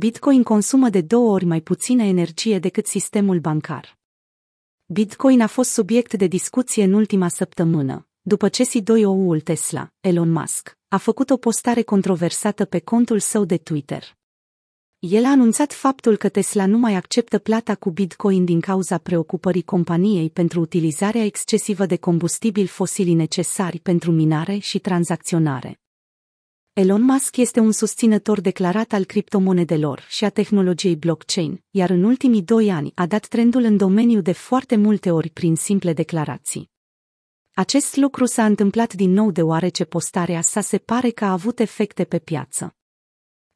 Bitcoin consumă de două ori mai puțină energie decât sistemul bancar. Bitcoin a fost subiect de discuție în ultima săptămână, după ce CEO-ul Tesla, Elon Musk, a făcut o postare controversată pe contul său de Twitter. El a anunțat faptul că Tesla nu mai acceptă plata cu Bitcoin din cauza preocupării companiei pentru utilizarea excesivă de combustibili fosili necesari pentru minare și tranzacționare. Elon Musk este un susținător declarat al criptomonedelor și a tehnologiei blockchain, iar în ultimii doi ani a dat trendul în domeniu de foarte multe ori prin simple declarații. Acest lucru s-a întâmplat din nou deoarece postarea sa se pare că a avut efecte pe piață.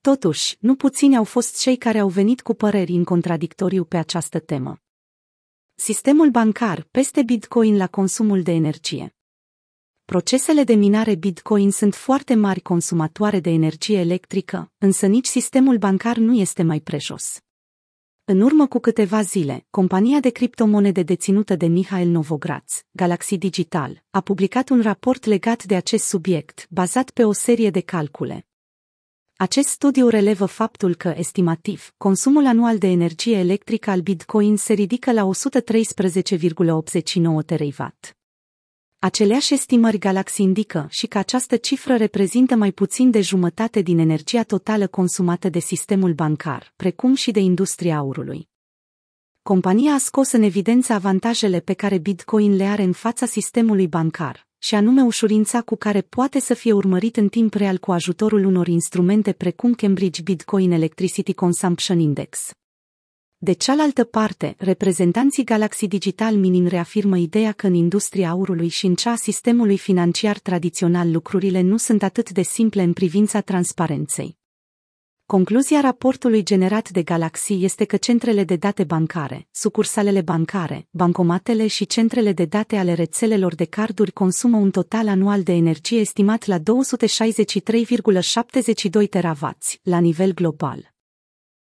Totuși, nu puțini au fost cei care au venit cu păreri în contradictoriu pe această temă. Sistemul bancar peste Bitcoin la consumul de energie. Procesele de minare Bitcoin sunt foarte mari consumatoare de energie electrică, însă nici sistemul bancar nu este mai prejos. În urmă cu câteva zile, compania de criptomonede deținută de Mihail Novogratz, Galaxy Digital, a publicat un raport legat de acest subiect, bazat pe o serie de calcule. Acest studiu relevă faptul că, estimativ, consumul anual de energie electrică al Bitcoin se ridică la 113,89 terawatt. Aceleași estimări Galaxy indică și că această cifră reprezintă mai puțin de jumătate din energia totală consumată de sistemul bancar, precum și de industria aurului. Compania a scos în evidență avantajele pe care Bitcoin le are în fața sistemului bancar, și anume ușurința cu care poate să fie urmărit în timp real cu ajutorul unor instrumente precum Cambridge Bitcoin Electricity Consumption Index. De cealaltă parte, reprezentanții Galaxy Digital Mining reafirmă ideea că în industria aurului și în cea a sistemului financiar tradițional lucrurile nu sunt atât de simple în privința transparenței. Concluzia raportului generat de Galaxy este că centrele de date bancare, sucursalele bancare, bancomatele și centrele de date ale rețelelor de carduri consumă un total anual de energie estimat la 263,72 teravați la nivel global.